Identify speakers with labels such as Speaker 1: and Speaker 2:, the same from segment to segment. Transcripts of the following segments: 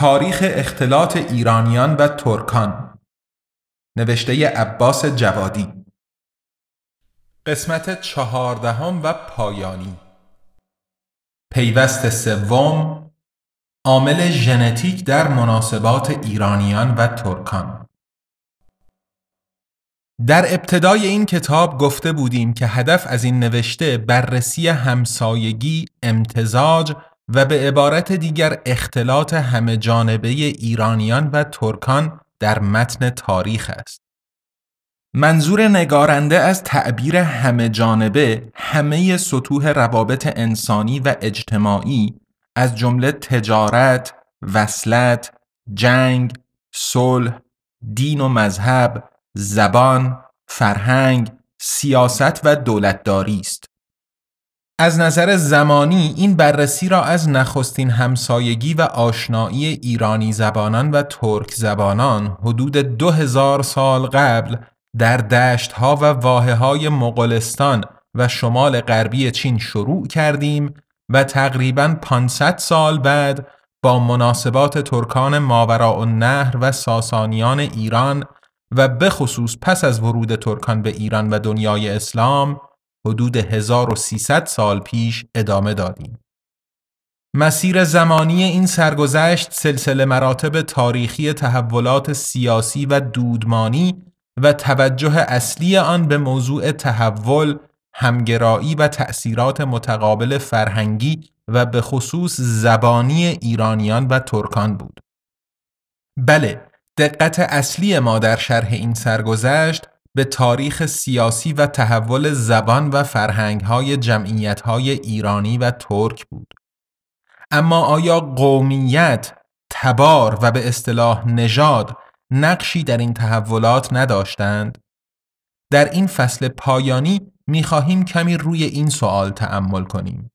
Speaker 1: تاریخ اختلاط ایرانیان و ترکان. نوشته عباس جوادی. قسمت چهاردهم و پایانی. پیوست سوم عامل ژنتیک در مناسبات ایرانیان و ترکان. در ابتدای این کتاب گفته بودیم که هدف از این نوشته بررسی همسایگی، امتزاج و به عبارت دیگر اختلاط همه جانبه ایرانیان و ترکان در متن تاریخ است. منظور نگارنده از تعبیر همه جانبه همه سطوح روابط انسانی و اجتماعی از جمله تجارت، وصلت، جنگ، صلح، دین و مذهب، زبان، فرهنگ، سیاست و دولتداری است. از نظر زمانی این بررسی را از نخستین همسایگی و آشنایی ایرانی زبانان و ترک زبانان حدود دو هزار سال قبل در دشت ها و واحه های مغولستان و شمال غربی چین شروع کردیم و تقریبا 500 سال بعد با مناسبات ترکان ماوراء النهر و ساسانیان ایران و به خصوص پس از ورود ترکان به ایران و دنیای اسلام حدود 1300 سال پیش ادامه دادیم. مسیر زمانی این سرگذشت سلسله مراتب تاریخی تحولات سیاسی و دودمانی و توجه اصلی آن به موضوع تحول، همگرایی و تأثیرات متقابل فرهنگی و به خصوص زبانی ایرانیان و ترکان بود. بله، دقت اصلی ما در شرح این سرگذشت به تاریخ سیاسی و تحول زبان و فرهنگهای جمعیتهای ایرانی و ترک بود. اما آیا قومیت، تبار و به اصطلاح نژاد نقشی در این تحولات نداشتند؟ در این فصل پایانی می‌خواهیم کمی روی این سوال تأمل کنیم.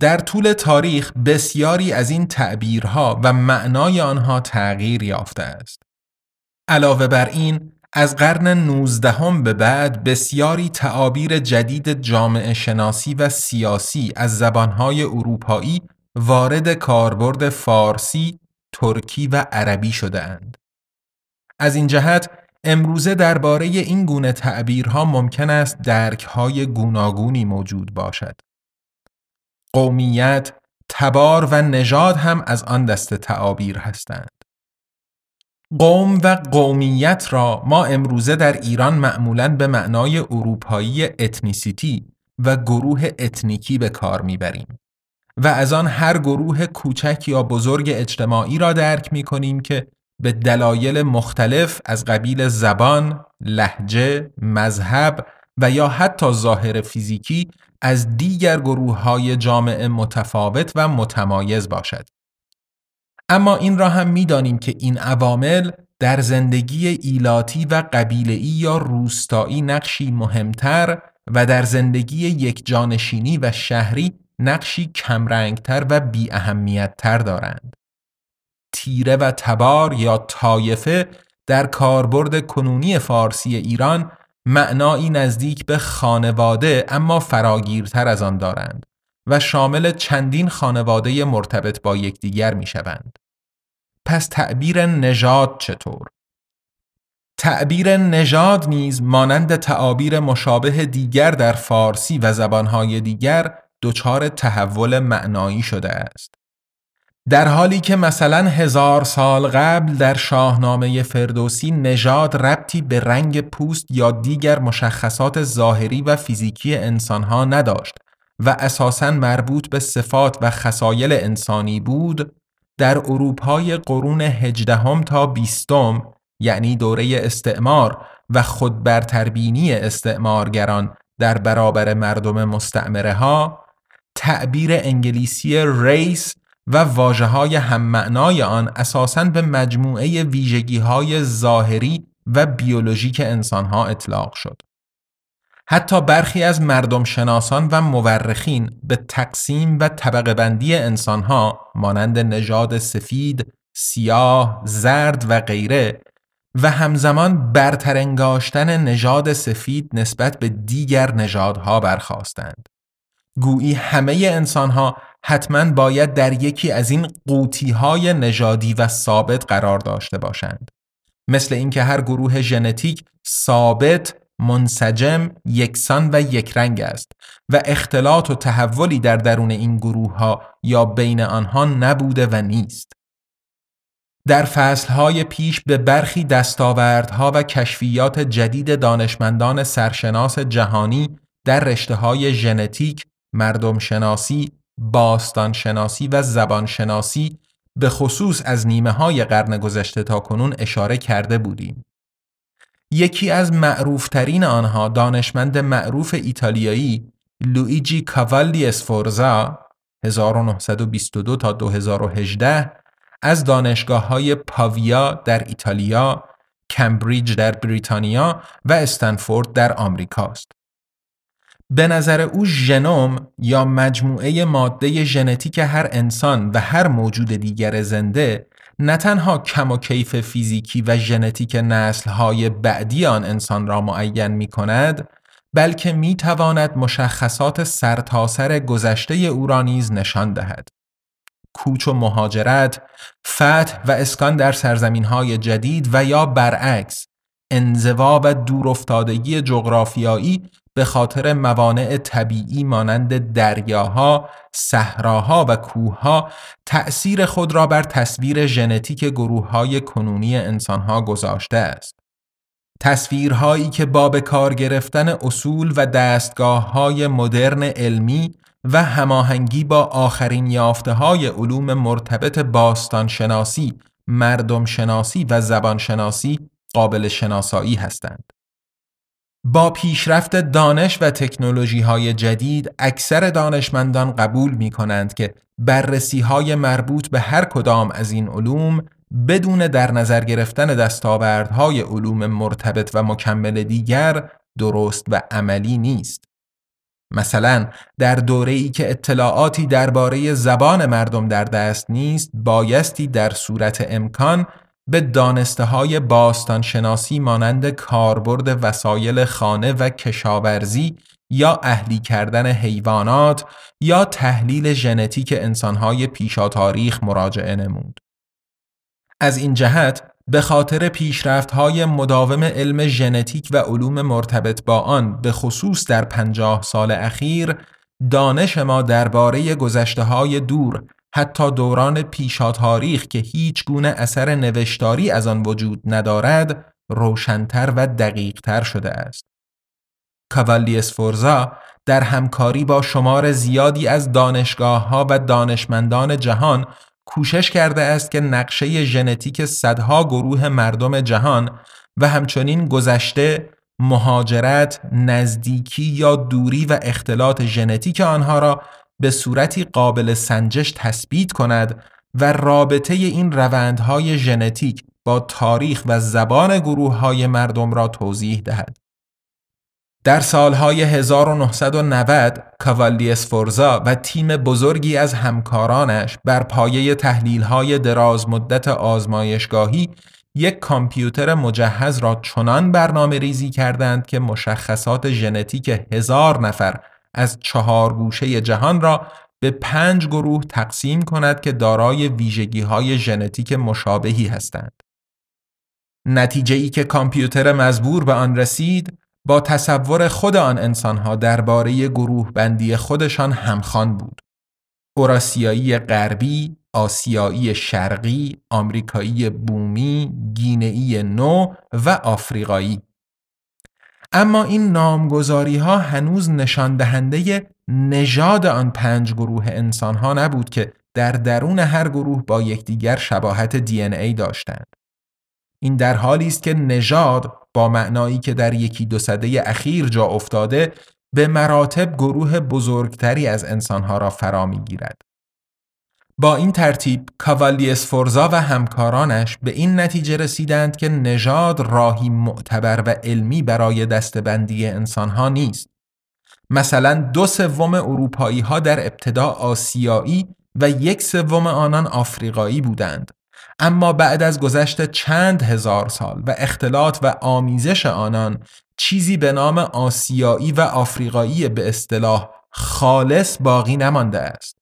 Speaker 1: در طول تاریخ بسیاری از این تعبیرها و معنای آنها تغییر یافته است. علاوه بر این از قرن نوزدهم به بعد بسیاری تعابیر جدید جامعه شناسی و سیاسی از زبانهای اروپایی وارد کاربرد فارسی، ترکی و عربی شده اند. از این جهت امروزه درباره این گونه تعبیرها ممکن است درکهای گوناگونی موجود باشد. قومیت، تبار و نژاد هم از آن دست تعابیر هستند. قوم و قومیت را ما امروزه در ایران معمولا به معنای اروپایی ethnicity و گروه اتنیکی به کار می‌بریم و از آن هر گروه کوچک یا بزرگ اجتماعی را درک می کنیم که به دلایل مختلف از قبیل زبان، لهجه، مذهب و یا حتی ظاهر فیزیکی از دیگر گروه های جامعه متفاوت و متمایز باشد. اما این را هم می‌دانیم که این عوامل در زندگی ایلاتی و قبیله‌ای یا روستایی نقشی مهمتر و در زندگی یک جانشینی و شهری نقشی کمرنگتر و بی اهمیتتر دارند. تیره و تبار یا طایفه در کاربرد کنونی فارسی ایران معنایی نزدیک به خانواده اما فراگیرتر از آن دارند و شامل چندین خانواده مرتبط با یکدیگر می شوند. پس تعبیر نژاد چطور؟ تعبیر نژاد نیز مانند تعابیر مشابه دیگر در فارسی و زبانهای دیگر دچار تحول معنایی شده است. در حالی که مثلا هزار سال قبل در شاهنامه فردوسی نژاد ربطی به رنگ پوست یا دیگر مشخصات ظاهری و فیزیکی انسانها نداشت و اساساً مربوط به صفات و خصایل انسانی بود در اروپای قرون هجدهم تا بیستم یعنی دوره استعمار و خودبرتربینی استعمارگران در برابر مردم مستعمره ها تعبیر انگلیسی ریس و واجه های هم معنای آن اساساً به مجموعه ویژگی های ظاهری و بیولوژیک انسانها اطلاق شد. حتی برخی از مردم شناسان و مورخین به تقسیم و طبقه بندی انسانها مانند نژاد سفید، سیاه، زرد و غیره و همزمان برترنگاشتن نژاد سفید نسبت به دیگر نژادها برخواستند. گویی همه انسانها حتما باید در یکی از این قوطی های نژادی و ثابت قرار داشته باشند. مثل اینکه هر گروه ژنتیک ثابت، منسجم، یکسان و یکرنگ است و اختلاط و تحولی در درون این گروه ها یا بین آنها نبوده و نیست. در فصلهای پیش به برخی دستاوردها و کشفیات جدید دانشمندان سرشناس جهانی در رشته های ژنتیک، مردم شناسی، باستان شناسی و زبان شناسی به خصوص از نیمه های قرن گذشته تا کنون اشاره کرده بودیم. یکی از معروفترین آنها دانشمند معروف ایتالیایی لویجی کاوالی اسفورزا 1922 تا 2018 از دانشگاه های پاویا در ایتالیا، کمبریج در بریتانیا و استنفورد در آمریکاست. به نظر او ژنوم یا مجموعه ماده ژنتیک هر انسان و هر موجود دیگر زنده نه تنها کم و کیف فیزیکی و ژنتیک نسلهای بعدی آن انسان را معین می کند بلکه می تواند مشخصات سرتاسر گذشته او را نیز نشان دهد. کوچ و مهاجرت، فتح و اسکان در سرزمین های جدید و یا برعکس انزوا و دورافتادگی جغرافیایی به خاطر موانع طبیعی مانند دریاها، صحراها و کوهها تأثیر خود را بر تصویر ژنتیک گروههای کنونی انسانها گذاشته است. تصویرهایی که با به کار گرفتن اصول و دستگاه های مدرن علمی و هماهنگی با آخرین یافته های علوم مرتبط باستان شناسی، مردم شناسی و زبان شناسی قابل شناسایی هستند. با پیشرفت دانش و تکنولوژی های جدید اکثر دانشمندان قبول می کنند که بررسی های مربوط به هر کدام از این علوم بدون در نظر گرفتن دستاوردهای علوم مرتبط و مکمل دیگر درست و عملی نیست. مثلا در دوره ای که اطلاعاتی درباره زبان مردم در دست نیست بایستی در صورت امکان به دانسته های باستان شناسی مانند کاربرد وسایل خانه و کشاورزی یا اهلی کردن حیوانات یا تحلیل ژنتیک انسانهای پیشا تاریخ مراجعه نمود. از این جهت به خاطر پیشرفت های مداوم علم ژنتیک و علوم مرتبط با آن به خصوص در پنجاه سال اخیر دانش ما درباره گذشته های دور حتی دوران پیشا تاریخ که هیچ گونه اثر نوشتاری از آن وجود ندارد روشنتر و دقیقتر شده است. کاوالی اسفورزا در همکاری با شمار زیادی از دانشگاه ها و دانشمندان جهان کوشش کرده است که نقشه ژنتیک صدها گروه مردم جهان و همچنین گذشته مهاجرت، نزدیکی یا دوری و اختلاط ژنتیک آنها را به صورتی قابل سنجش تثبیت کند و رابطه این روندهای ژنتیک با تاریخ و زبان گروه های مردم را توضیح دهد. در سالهای 1990 کاوالی اسفورزا و تیم بزرگی از همکارانش بر پایه تحلیل‌های دراز مدت آزمایشگاهی یک کامپیوتر مجهز را چنان برنامه ریزی کردند که مشخصات ژنتیک هزار نفر از چهار گوشه جهان را به پنج گروه تقسیم کند که دارای ویژگی های ژنتیک مشابهی هستند. نتیجه ای که کامپیوتر مزبور به آن رسید با تصور خود آن انسانها درباره گروه بندی خودشان همخوان بود. اوراسیایی غربی، آسیایی شرقی، آمریکایی بومی، گینه‌ای نو و آفریقایی. اما این نامگذاری ها هنوز نشان دهنده نژاد آن پنج گروه انسان ها نبود که در درون هر گروه با یکدیگر شباهت دی ای داشتند. این در حالی است که نژاد با معنایی که در یکی دو سده اخیر جا افتاده به مراتب گروه بزرگتری از انسانها را فرا می‌گیرد. با این ترتیب کاوالی اسفورزا و همکارانش به این نتیجه رسیدند که نژاد راهی معتبر و علمی برای دستبندی انسانها نیست. مثلا دو سوم اروپایی ها در ابتدا آسیایی و یک سوم آنان آفریقایی بودند. اما بعد از گذشت چند هزار سال و اختلاط و آمیزش آنان چیزی به نام آسیایی و آفریقایی به اصطلاح خالص باقی نمانده است.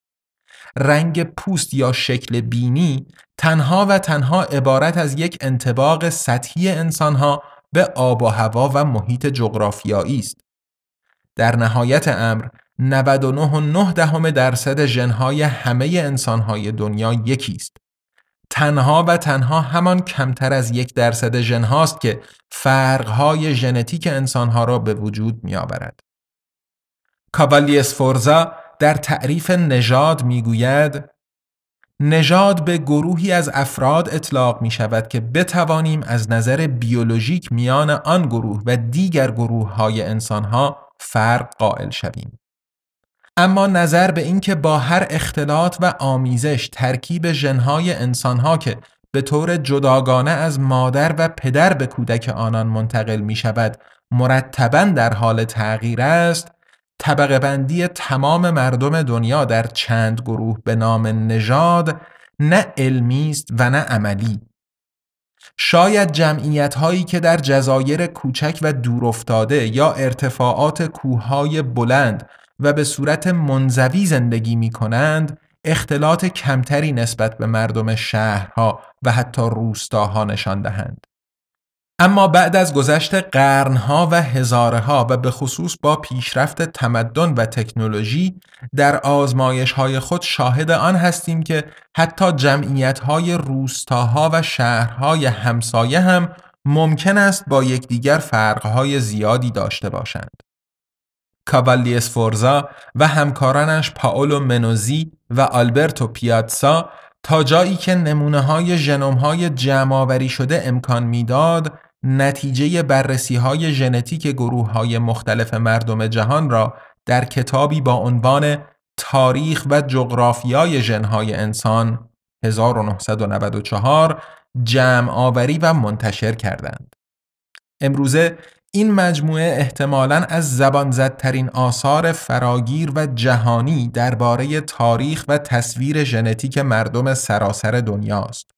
Speaker 1: رنگ پوست یا شکل بینی تنها و تنها عبارت از یک انتباق سطحی انسانها به آب و هوا و محیط جغرافیایی است. در نهایت امر 99.9 دهم درصد ژنهای همه انسانهای دنیا یکی است. تنها و تنها همان کمتر از یک درصد ژن هاست که فرقهای ژنتیک انسانها را به وجود می آورد. کاوالی اسفورزا در تعریف نژاد می‌گوید نژاد به گروهی از افراد اطلاق می شود که بتوانیم از نظر بیولوژیک میان آن گروه و دیگر گروه های انسان ها فرق قائل شویم. اما نظر به اینکه با هر اختلاط و آمیزش ترکیب ژنهای انسانها که به طور جداگانه از مادر و پدر به کودک آنان منتقل می شود مرتبا در حال تغییر است طبقه بندی تمام مردم دنیا در چند گروه به نام نژاد نه علمی است و نه عملی شاید جمعیت هایی که در جزایر کوچک و دورافتاده یا ارتفاعات کوههای بلند و به صورت منزوی زندگی می کنند اختلاط کمتری نسبت به مردم شهرها و حتی روستاها نشان دهند. اما بعد از گذشت قرنها و هزارها و به خصوص با پیشرفت تمدن و تکنولوژی در آزمایش های خود شاهد آن هستیم که حتی جمعیت های روستاها و شهرهای همسایه هم ممکن است با یکدیگر فرقهای زیادی داشته باشند. کاوالی اسفورزا و همکارانش پاولو منوزی و آلبرتو پیاتسا تا جایی که نمونه های ژنوم های شده امکان می‌داد نتیجه بررسی های ژنتیک گروه های مختلف مردم جهان را در کتابی با عنوان تاریخ و جغرافیای ژنهای انسان 1994 جمع آوری و منتشر کردند. امروزه این مجموعه احتمالاً از زبان زدترین آثار فراگیر و جهانی درباره تاریخ و تصویر ژنتیک مردم سراسر دنیاست.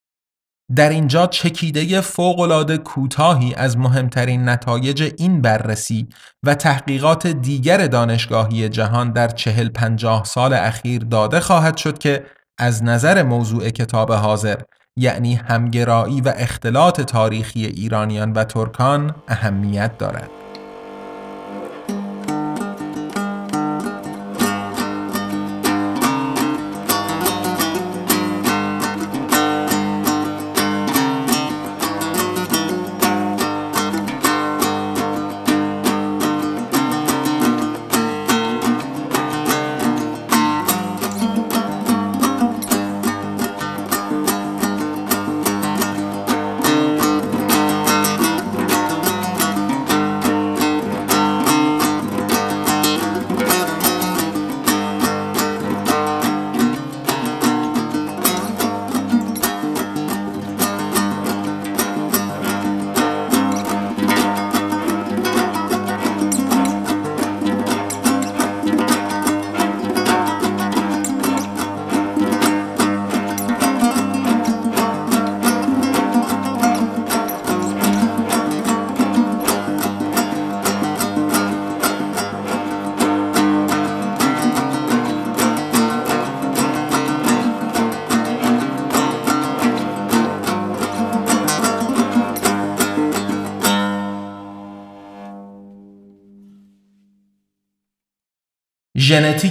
Speaker 1: در اینجا چکیده فوقالعاده کوتاهی از مهمترین نتایج این بررسی و تحقیقات دیگر دانشگاهی جهان در چهل پنجاه سال اخیر داده خواهد شد که از نظر موضوع کتاب حاضر یعنی همگرایی و اختلاط تاریخی ایرانیان و ترکان اهمیت دارد.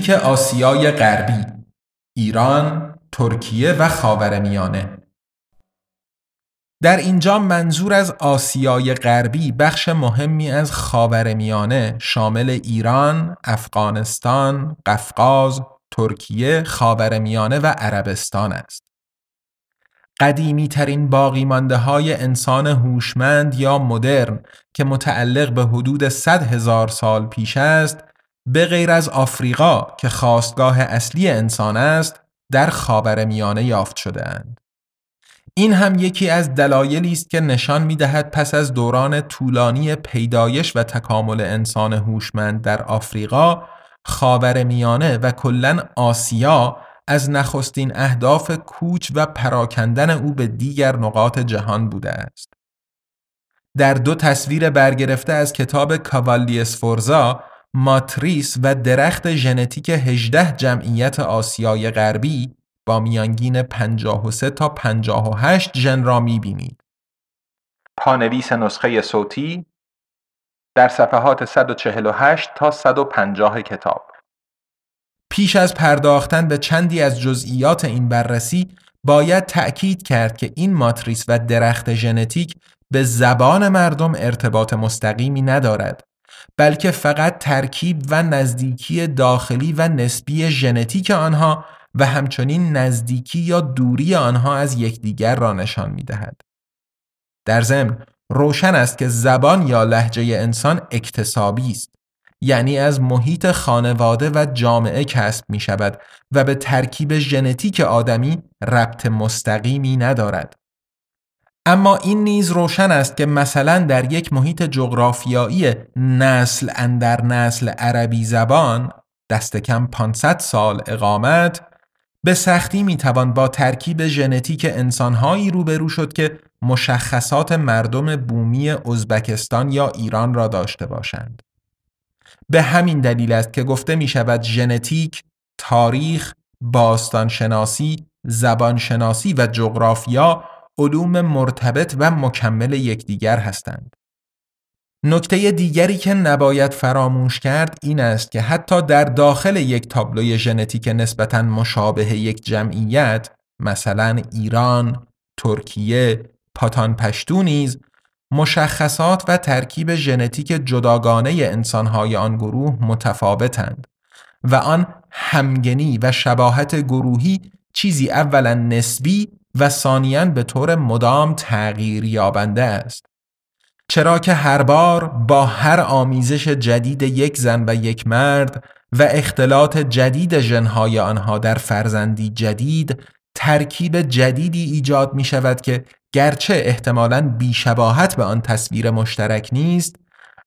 Speaker 1: ژنتیک آسیای غربی ایران، ترکیه و خاورمیانه در اینجا منظور از آسیای غربی بخش مهمی از خاورمیانه شامل ایران، افغانستان، قفقاز، ترکیه، خاورمیانه و عربستان است. قدیمی ترین باقی مانده های انسان هوشمند یا مدرن که متعلق به حدود 100 هزار سال پیش است به غیر از آفریقا که خواستگاه اصلی انسان است در خاورمیانه یافت شده اند. این هم یکی از دلایلی است که نشان می‌دهد پس از دوران طولانی پیدایش و تکامل انسان هوشمند در آفریقا خاورمیانه و کلا آسیا از نخستین اهداف کوچ و پراکندن او به دیگر نقاط جهان بوده است. در دو تصویر برگرفته از کتاب کاوالی اسفورزا ماتریس و درخت ژنتیک 18 جمعیت آسیای غربی با میانگین 53 تا 58 ژن را می‌بینید. پانویس نسخه صوتی در صفحات 148 تا 150 کتاب پیش از پرداختن به چندی از جزئیات این بررسی باید تأکید کرد که این ماتریس و درخت ژنتیک به زبان مردم ارتباط مستقیمی ندارد بلکه فقط ترکیب و نزدیکی داخلی و نسبی ژنتیک آنها و همچنین نزدیکی یا دوری آنها از یکدیگر را نشان می دهد. در ضمن روشن است که زبان یا لحجه انسان اکتسابی است یعنی از محیط خانواده و جامعه کسب می شود و به ترکیب ژنتیک آدمی ربط مستقیمی ندارد. اما این نیز روشن است که مثلا در یک محیط جغرافیایی نسل اندر نسل عربی زبان دست کم 500 سال اقامت به سختی می‌توان با ترکیب ژنتیک انسانهایی روبرو شد که مشخصات مردم بومی ازبکستان یا ایران را داشته باشند. به همین دلیل است که گفته می شود ژنتیک، تاریخ، باستانشناسی، زبانشناسی و جغرافیا علوم مرتبط و مکمل یکدیگر هستند. نکته دیگری که نباید فراموش کرد این است که حتی در داخل یک تابلوی ژنتیک نسبتا مشابه یک جمعیت مثلا ایران، ترکیه، پاتان پشتو نیز مشخصات و ترکیب ژنتیک جداگانه انسانهای آن گروه متفاوتند و آن همگنی و شباهت گروهی چیزی اولا نسبی و ثانیا به طور مدام تغییر یابنده است چرا که هر بار با هر آمیزش جدید یک زن و یک مرد و اختلاط جدید ژنهای آنها در فرزندی جدید ترکیب جدیدی ایجاد می شود که گرچه احتمالاً بیشباهت به آن تصویر مشترک نیست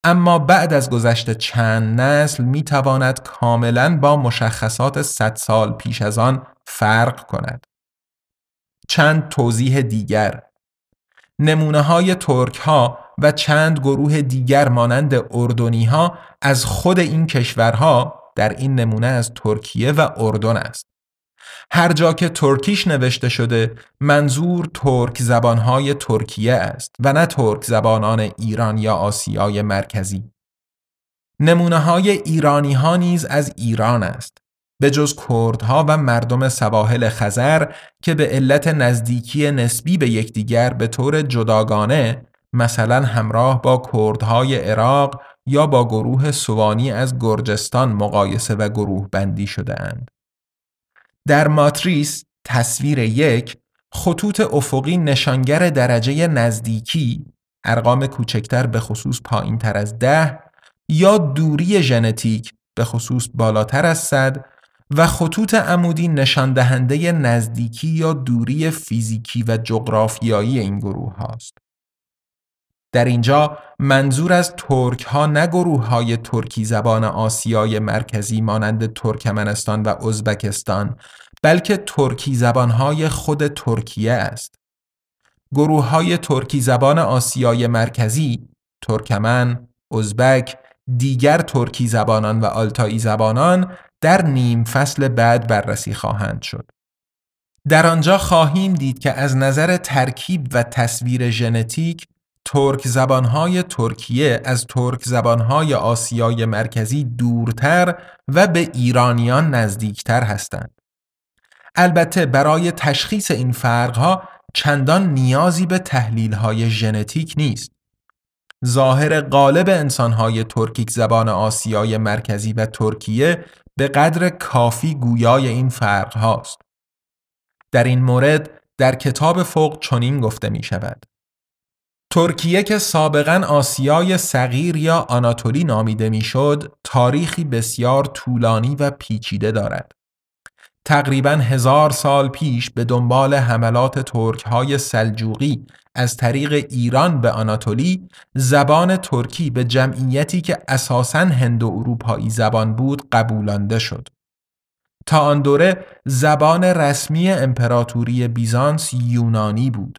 Speaker 1: اما بعد از گذشت چند نسل می تواند کاملا با مشخصات صد سال پیش از آن فرق کند. چند توضیح دیگر نمونه های ترک ها و چند گروه دیگر مانند اردنی ها از خود این کشورها در این نمونه از ترکیه و اردن است. هر جا که ترکیش نوشته شده منظور ترک زبانهای ترکیه است و نه ترک زبانان ایران یا آسیای مرکزی. نمونه های ایرانی ها نیز از ایران است. به جز کردها و مردم سواحل خزر که به علت نزدیکی نسبی به یکدیگر به طور جداگانه مثلا همراه با کردهای عراق یا با گروه سوانی از گرجستان مقایسه و گروه بندی شده اند. در ماتریس تصویر یک خطوط افقی نشانگر درجه نزدیکی ارقام کوچکتر به خصوص پایین تر از ده یا دوری ژنتیک به خصوص بالاتر از صد و خطوط عمودی نشان دهنده نزدیکی یا دوری فیزیکی و جغرافیایی این گروه هاست. در اینجا منظور از ترک ها نه گروه های ترکی زبان آسیای مرکزی مانند ترکمنستان و ازبکستان بلکه ترکی زبان های خود ترکیه است. گروه های ترکی زبان آسیای مرکزی، ترکمن، ازبک، دیگر ترکی زبانان و آلتایی زبانان در نیم فصل بعد بررسی خواهند شد. در آنجا خواهیم دید که از نظر ترکیب و تصویر ژنتیک ترک زبانهای ترکیه از ترک زبانهای آسیای مرکزی دورتر و به ایرانیان نزدیکتر هستند. البته برای تشخیص این فرقها چندان نیازی به تحلیلهای ژنتیک نیست. ظاهر غالب انسانهای ترکیک زبان آسیای مرکزی و ترکیه به قدر کافی گویای این فرق هاست. در این مورد در کتاب فوق چنین گفته می شود. ترکیه که سابقا آسیای صغیر یا آناتولی نامیده می‌شد تاریخی بسیار طولانی و پیچیده دارد تقریبا هزار سال پیش به دنبال حملات ترک های سلجوقی از طریق ایران به آناتولی زبان ترکی به جمعیتی که اساساً هندو اروپایی زبان بود قبولانده شد. تا آن دوره زبان رسمی امپراتوری بیزانس یونانی بود.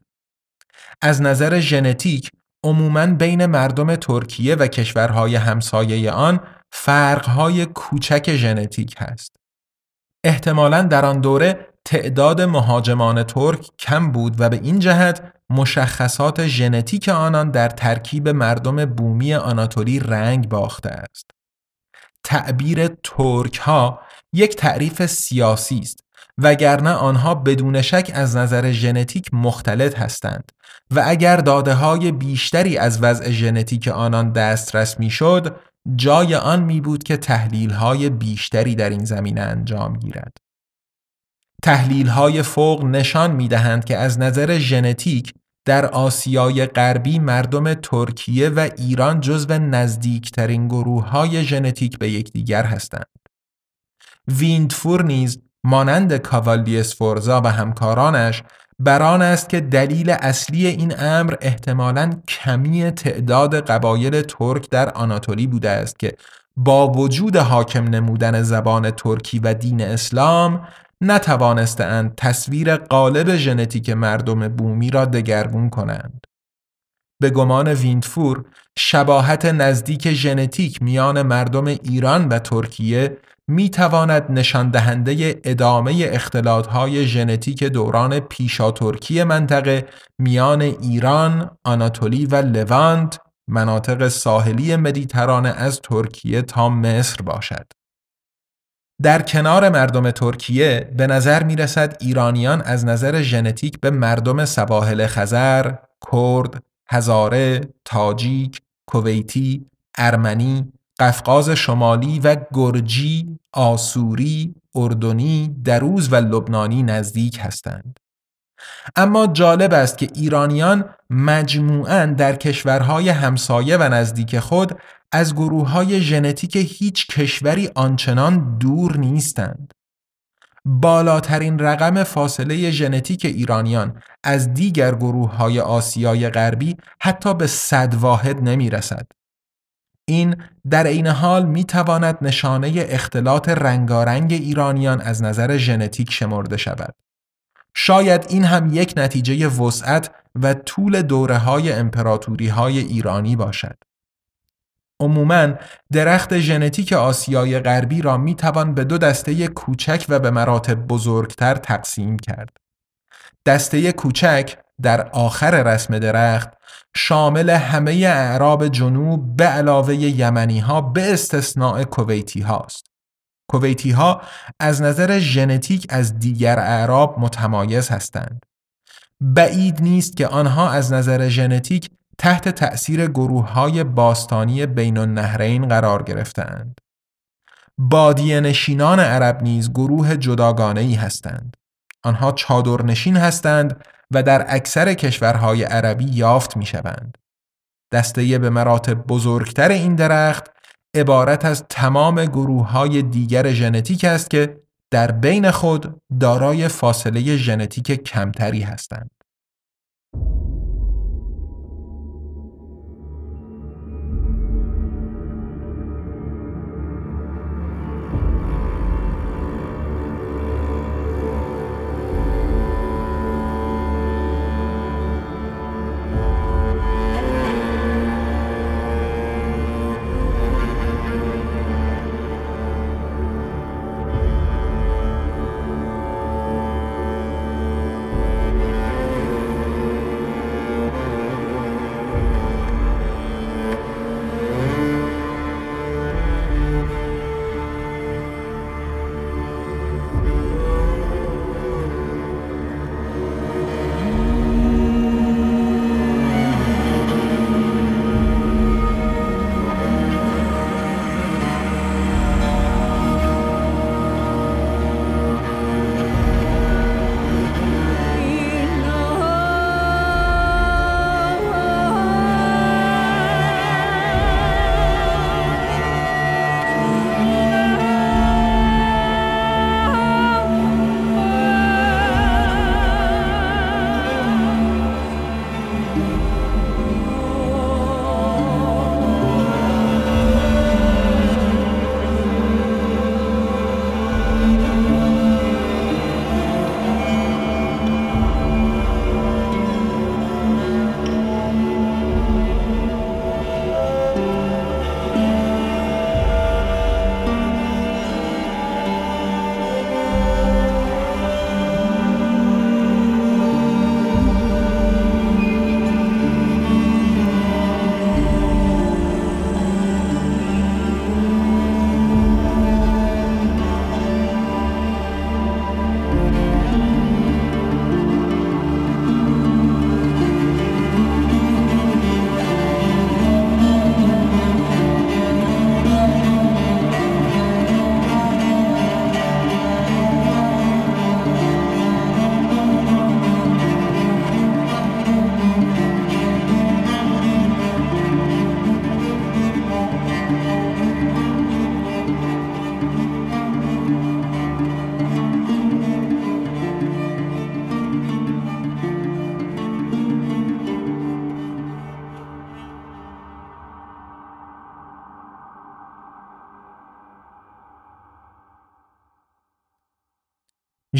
Speaker 1: از نظر ژنتیک عموماً بین مردم ترکیه و کشورهای همسایه آن فرقهای کوچک ژنتیک هست. احتمالاً در آن دوره تعداد مهاجمان ترک کم بود و به این جهت مشخصات ژنتیک آنان در ترکیب مردم بومی آناتولی رنگ باخته است. تعبیر ترک ها یک تعریف سیاسی است وگرنه آنها بدون شک از نظر ژنتیک مختلط هستند و اگر داده های بیشتری از وضع ژنتیک آنان دسترس می شد جای آن می بود که تحلیل های بیشتری در این زمینه انجام گیرد. تحلیل های فوق نشان می دهند که از نظر ژنتیک در آسیای غربی مردم ترکیه و ایران جزو نزدیکترین گروه های ژنتیک به یکدیگر هستند. ویندفور نیز مانند کاوالیس فورزا و همکارانش بران است که دلیل اصلی این امر احتمالاً کمی تعداد قبایل ترک در آناتولی بوده است که با وجود حاکم نمودن زبان ترکی و دین اسلام نتوانستند تصویر غالب ژنتیک مردم بومی را دگرگون کنند. به گمان ویندفور شباهت نزدیک ژنتیک میان مردم ایران و ترکیه می تواند نشان دهنده ادامه اختلاطهای ژنتیک دوران پیشا ترکی منطقه میان ایران، آناتولی و لوانت مناطق ساحلی مدیترانه از ترکیه تا مصر باشد. در کنار مردم ترکیه به نظر می رسد ایرانیان از نظر ژنتیک به مردم سواحل خزر، کرد، هزاره، تاجیک، کویتی، ارمنی، قفقاز شمالی و گرجی، آسوری، اردنی، دروز و لبنانی نزدیک هستند. اما جالب است که ایرانیان مجموعاً در کشورهای همسایه و نزدیک خود از گروه های ژنتیک هیچ کشوری آنچنان دور نیستند. بالاترین رقم فاصله ژنتیک ایرانیان از دیگر گروه های آسیای غربی حتی به صد واحد نمی رسد. این در این حال می تواند نشانه اختلاط رنگارنگ ایرانیان از نظر ژنتیک شمرده شود. شاید این هم یک نتیجه وسعت و طول دوره های امپراتوری های ایرانی باشد. عموماً درخت ژنتیک آسیای غربی را می توان به دو دسته کوچک و به مراتب بزرگتر تقسیم کرد. دسته کوچک در آخر رسم درخت شامل همه اعراب جنوب به علاوه یمنی ها به استثناء کویتی هاست. کویتی ها از نظر ژنتیک از دیگر اعراب متمایز هستند. بعید نیست که آنها از نظر ژنتیک تحت تأثیر گروه های باستانی بین النهرین قرار گرفتند. بادیه نشینان عرب نیز گروه جداگانه ای هستند. آنها چادرنشین هستند و در اکثر کشورهای عربی یافت می شوند. دسته به مراتب بزرگتر این درخت عبارت از تمام گروه های دیگر ژنتیک است که در بین خود دارای فاصله ژنتیک کمتری هستند.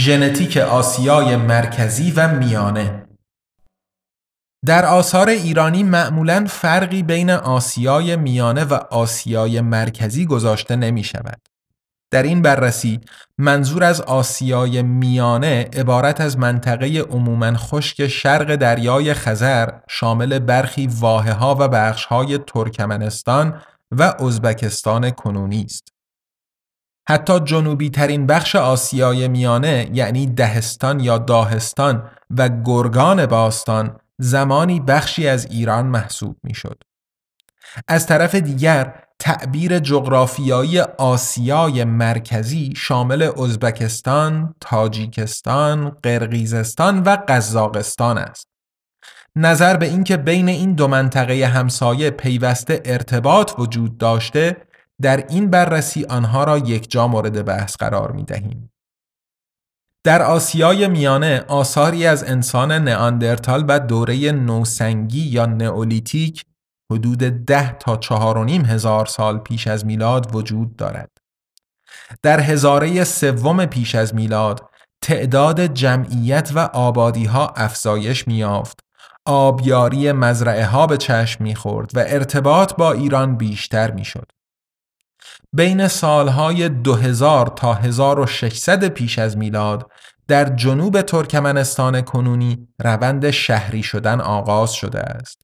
Speaker 1: ژنتیک آسیای مرکزی و میانه در آثار ایرانی معمولا فرقی بین آسیای میانه و آسیای مرکزی گذاشته نمی شود. در این بررسی منظور از آسیای میانه عبارت از منطقه عموما خشک شرق دریای خزر شامل برخی واحه ها و بخش های ترکمنستان و ازبکستان کنونی است. حتی جنوبی ترین بخش آسیای میانه یعنی دهستان یا داهستان و گرگان باستان زمانی بخشی از ایران محسوب می‌شد. از طرف دیگر تعبیر جغرافیایی آسیای مرکزی شامل ازبکستان، تاجیکستان، قرقیزستان و قزاقستان است. نظر به اینکه بین این دو منطقه همسایه پیوسته ارتباط وجود داشته در این بررسی آنها را یک جا مورد بحث قرار می دهیم. در آسیای میانه آثاری از انسان نئاندرتال و دوره نوسنگی یا نئولیتیک حدود ده تا چهار و نیم هزار سال پیش از میلاد وجود دارد. در هزاره سوم پیش از میلاد تعداد جمعیت و آبادی ها افزایش میافت آبیاری مزرعه ها به چشم می‌خورد و ارتباط با ایران بیشتر می‌شد. بین سالهای 2000 تا 1600 پیش از میلاد در جنوب ترکمنستان کنونی روند شهری شدن آغاز شده است.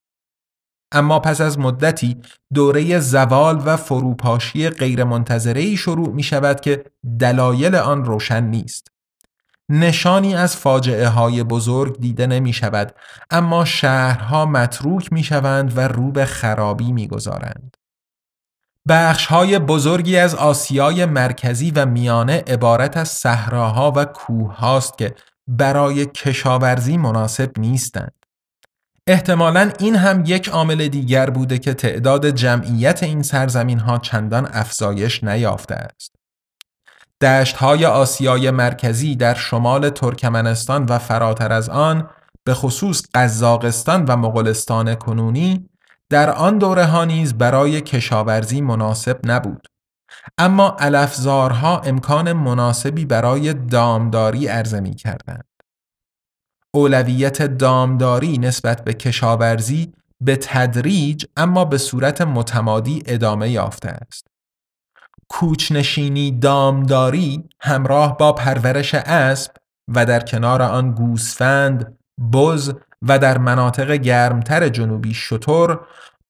Speaker 1: اما پس از مدتی دوره زوال و فروپاشی غیرمنتظره‌ای شروع می شود که دلایل آن روشن نیست. نشانی از فاجعه های بزرگ دیده نمی شود اما شهرها متروک می شوند و رو به خرابی می گذارند. بخش های بزرگی از آسیای مرکزی و میانه عبارت از صحراها و کوه هاست که برای کشاورزی مناسب نیستند. احتمالا این هم یک عامل دیگر بوده که تعداد جمعیت این سرزمین ها چندان افزایش نیافته است. دشت های آسیای مرکزی در شمال ترکمنستان و فراتر از آن به خصوص قزاقستان و مغولستان کنونی در آن دوره ها نیز برای کشاورزی مناسب نبود اما الفزارها امکان مناسبی برای دامداری عرضه می کردند. اولویت دامداری نسبت به کشاورزی به تدریج اما به صورت متمادی ادامه یافته است. کوچنشینی دامداری همراه با پرورش اسب و در کنار آن گوسفند، بز و در مناطق گرمتر جنوبی شطور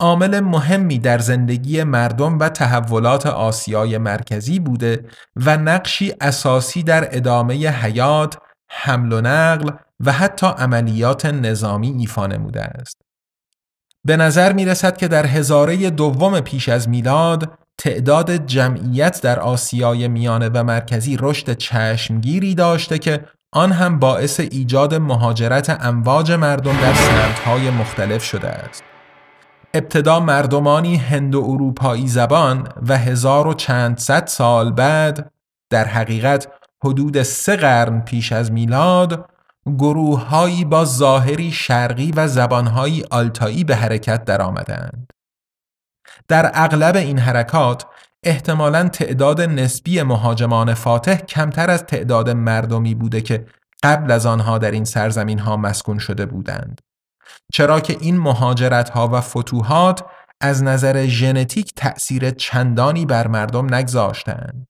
Speaker 1: عامل مهمی در زندگی مردم و تحولات آسیای مرکزی بوده و نقشی اساسی در ادامه حیات، حمل و نقل و حتی عملیات نظامی ایفا نموده است. به نظر می رسد که در هزاره دوم پیش از میلاد تعداد جمعیت در آسیای میانه و مرکزی رشد چشمگیری داشته که آن هم باعث ایجاد مهاجرت امواج مردم در سمتهای مختلف شده است. ابتدا مردمانی هند و اروپایی زبان و هزار و چند صد سال بعد در حقیقت حدود سه قرن پیش از میلاد گروههایی با ظاهری شرقی و زبانهایی آلتایی به حرکت درآمدند. در اغلب این حرکات احتمالا تعداد نسبی مهاجمان فاتح کمتر از تعداد مردمی بوده که قبل از آنها در این سرزمین ها مسکون شده بودند. چرا که این مهاجرت ها و فتوحات از نظر ژنتیک تأثیر چندانی بر مردم نگذاشتند.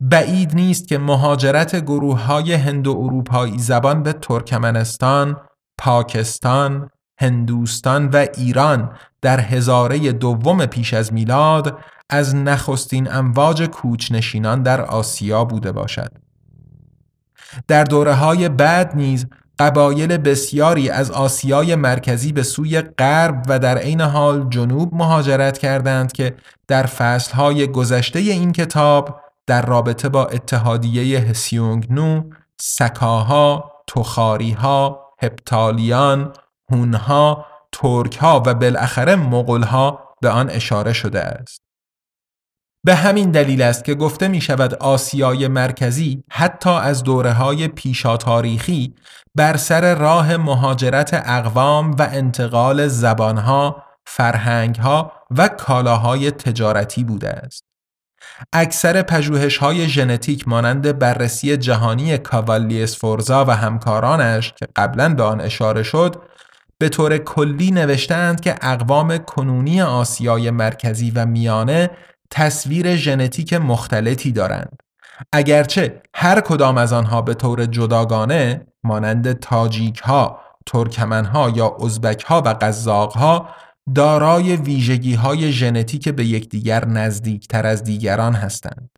Speaker 1: بعید نیست که مهاجرت گروه های هند و اروپایی زبان به ترکمنستان، پاکستان، هندوستان و ایران در هزاره دوم پیش از میلاد از نخستین امواج کوچنشینان در آسیا بوده باشد. در دوره های بعد نیز قبایل بسیاری از آسیای مرکزی به سوی غرب و در عین حال جنوب مهاجرت کردند که در فصلهای گذشته این کتاب در رابطه با اتحادیه هسیونگنو، سکاها، تخاریها، هپتالیان، هونها، ترکها و بالاخره مغلها به آن اشاره شده است. به همین دلیل است که گفته می شود آسیای مرکزی حتی از دوره های پیشا تاریخی بر سر راه مهاجرت اقوام و انتقال زبانها، فرهنگها و کالاهای تجارتی بوده است. اکثر پژوهش های ژنتیک مانند بررسی جهانی کاوالی اسفورزا و همکارانش که قبلا به آن اشاره شد به طور کلی نوشتند که اقوام کنونی آسیای مرکزی و میانه تصویر ژنتیک مختلفی دارند. اگرچه هر کدام از آنها به طور جداگانه مانند تاجیک ها، ترکمن ها یا ازبک ها و قزاق ها دارای ویژگی های ژنتیک به یکدیگر نزدیکتر از دیگران هستند.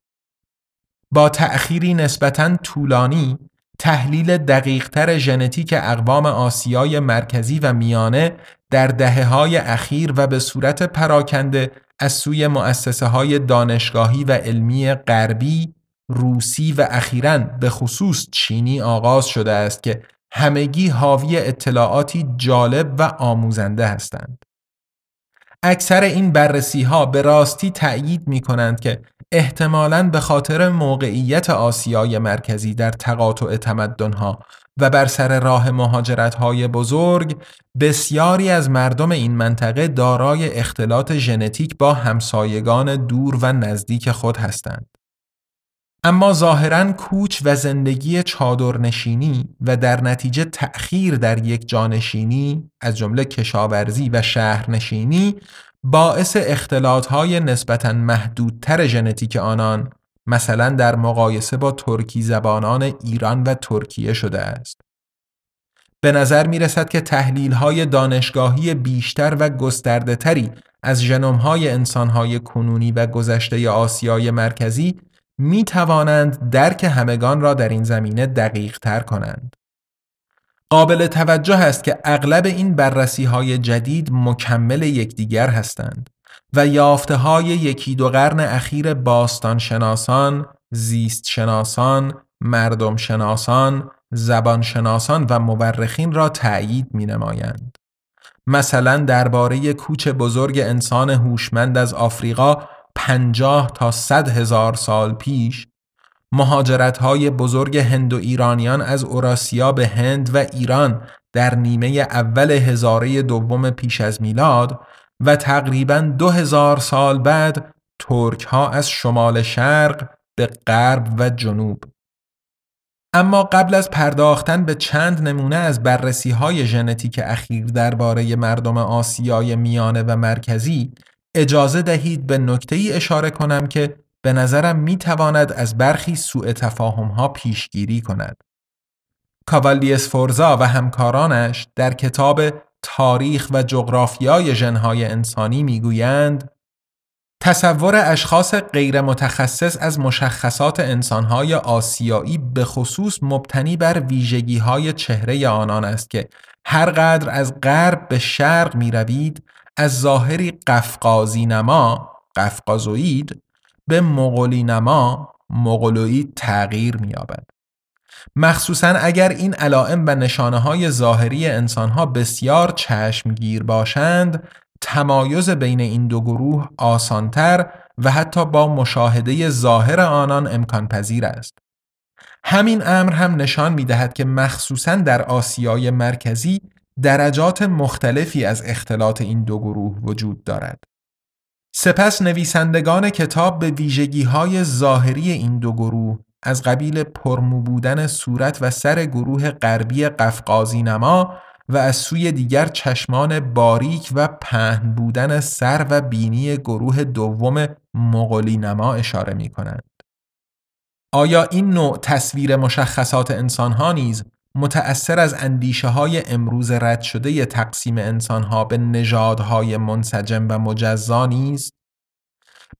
Speaker 1: با تأخیری نسبتاً طولانی تحلیل دقیقتر ژنتیک اقوام آسیای مرکزی و میانه در دهه های اخیر و به صورت پراکنده از سوی مؤسسه های دانشگاهی و علمی غربی، روسی و اخیراً به خصوص چینی آغاز شده است که همگی حاوی اطلاعاتی جالب و آموزنده هستند. اکثر این بررسی ها به راستی تأیید می کنند که احتمالاً به خاطر موقعیت آسیای مرکزی در تقاطع تمدنها و بر سر راه مهاجرت های بزرگ بسیاری از مردم این منطقه دارای اختلاط ژنتیک با همسایگان دور و نزدیک خود هستند. اما ظاهرا کوچ و زندگی چادرنشینی و در نتیجه تأخیر در یک جانشینی از جمله کشاورزی و شهرنشینی باعث اختلاطهای نسبتا محدودتر ژنتیک آنان مثلا در مقایسه با ترکی زبانان ایران و ترکیه شده است. به نظر می رسد که تحلیل های دانشگاهی بیشتر و گسترده تری از ژنوم های انسان های کنونی و گذشته آسیای مرکزی می توانند درک همگان را در این زمینه دقیق تر کنند. قابل توجه است که اغلب این بررسی های جدید مکمل یکدیگر هستند و یافته های یکی دو قرن اخیر باستان شناسان، زیست شناسان، مردم شناسان، زبان شناسان و مورخین را تأیید می نمایند. مثلا درباره کوچ بزرگ انسان هوشمند از آفریقا پنجاه تا صد هزار سال پیش مهاجرت های بزرگ هند و ایرانیان از اوراسیا به هند و ایران در نیمه اول هزاره دوم پیش از میلاد و تقریبا دو هزار سال بعد ترک ها از شمال شرق به غرب و جنوب. اما قبل از پرداختن به چند نمونه از بررسی های ژنتیک اخیر درباره مردم آسیای میانه و مرکزی اجازه دهید به نکته ای اشاره کنم که به نظرم می تواند از برخی سوء تفاهم ها پیشگیری کند. کاوالیس فورزا و همکارانش در کتاب تاریخ و جغرافیای ژنهای انسانی می‌گویند تصور اشخاص غیر متخصص از مشخصات انسانهای آسیایی به خصوص مبتنی بر ویژگی های چهره آنان است که هر قدر از غرب به شرق می روید از ظاهری قفقازی نما قفقازوید به مغولی نما مغولوید تغییر می‌یابد. مخصوصا اگر این علائم و نشانه های ظاهری انسان ها بسیار چشمگیر باشند تمایز بین این دو گروه آسانتر و حتی با مشاهده ظاهر آنان امکان پذیر است. همین امر هم نشان می دهد که مخصوصا در آسیای مرکزی درجات مختلفی از اختلاط این دو گروه وجود دارد. سپس نویسندگان کتاب به ویژگی های ظاهری این دو گروه از قبیل پرمو بودن صورت و سر گروه غربی قفقازی نما و از سوی دیگر چشمان باریک و پهن بودن سر و بینی گروه دوم مغولی نما اشاره می کنند. آیا این نوع تصویر مشخصات انسانها نیز متأثر از اندیشه های امروز رد شده تقسیم انسانها به نژادهای منسجم و مجزا نیست؟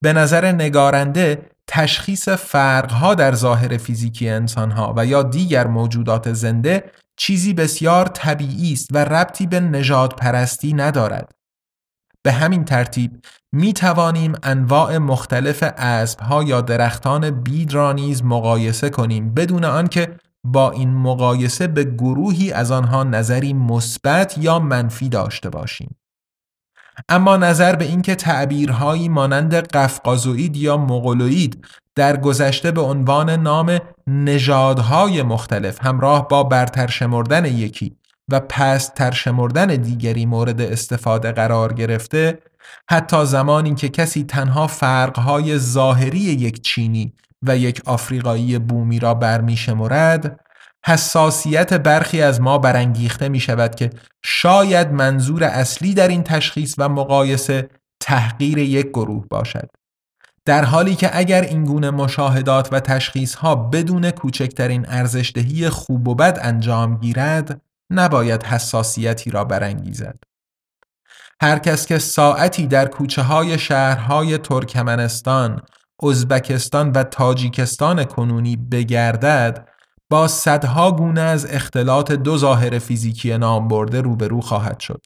Speaker 1: به نظر نگارنده تشخیص فرقها در ظاهر فیزیکی انسانها و یا دیگر موجودات زنده چیزی بسیار طبیعی است و ربطی به نژاد پرستی ندارد. به همین ترتیب می توانیم انواع مختلف اسبها یا درختان بید نیز مقایسه کنیم بدون آنکه با این مقایسه به گروهی از آنها نظری مثبت یا منفی داشته باشیم. اما نظر به اینکه تعبیرهایی مانند قفقازوئید یا مغولوئید در گذشته به عنوان نام نژادهای مختلف همراه با برتر شمردن یکی و پست تر شمردن دیگری مورد استفاده قرار گرفته حتی زمانی که کسی تنها فرقهای ظاهری یک چینی و یک آفریقایی بومی را برمیشمرد حساسیت برخی از ما برانگیخته می شود که شاید منظور اصلی در این تشخیص و مقایسه تحقیر یک گروه باشد. در حالی که اگر این گونه مشاهدات و تشخیص ها بدون کوچکترین ارزشدهی خوب و بد انجام گیرد نباید حساسیتی را برانگیزد. هر کس که ساعتی در کوچه های شهرهای ترکمنستان، ازبکستان و تاجیکستان کنونی بگردد با صدها گونه از اختلاط دو ظاهر فیزیکی نام برده روبرو خواهد شد.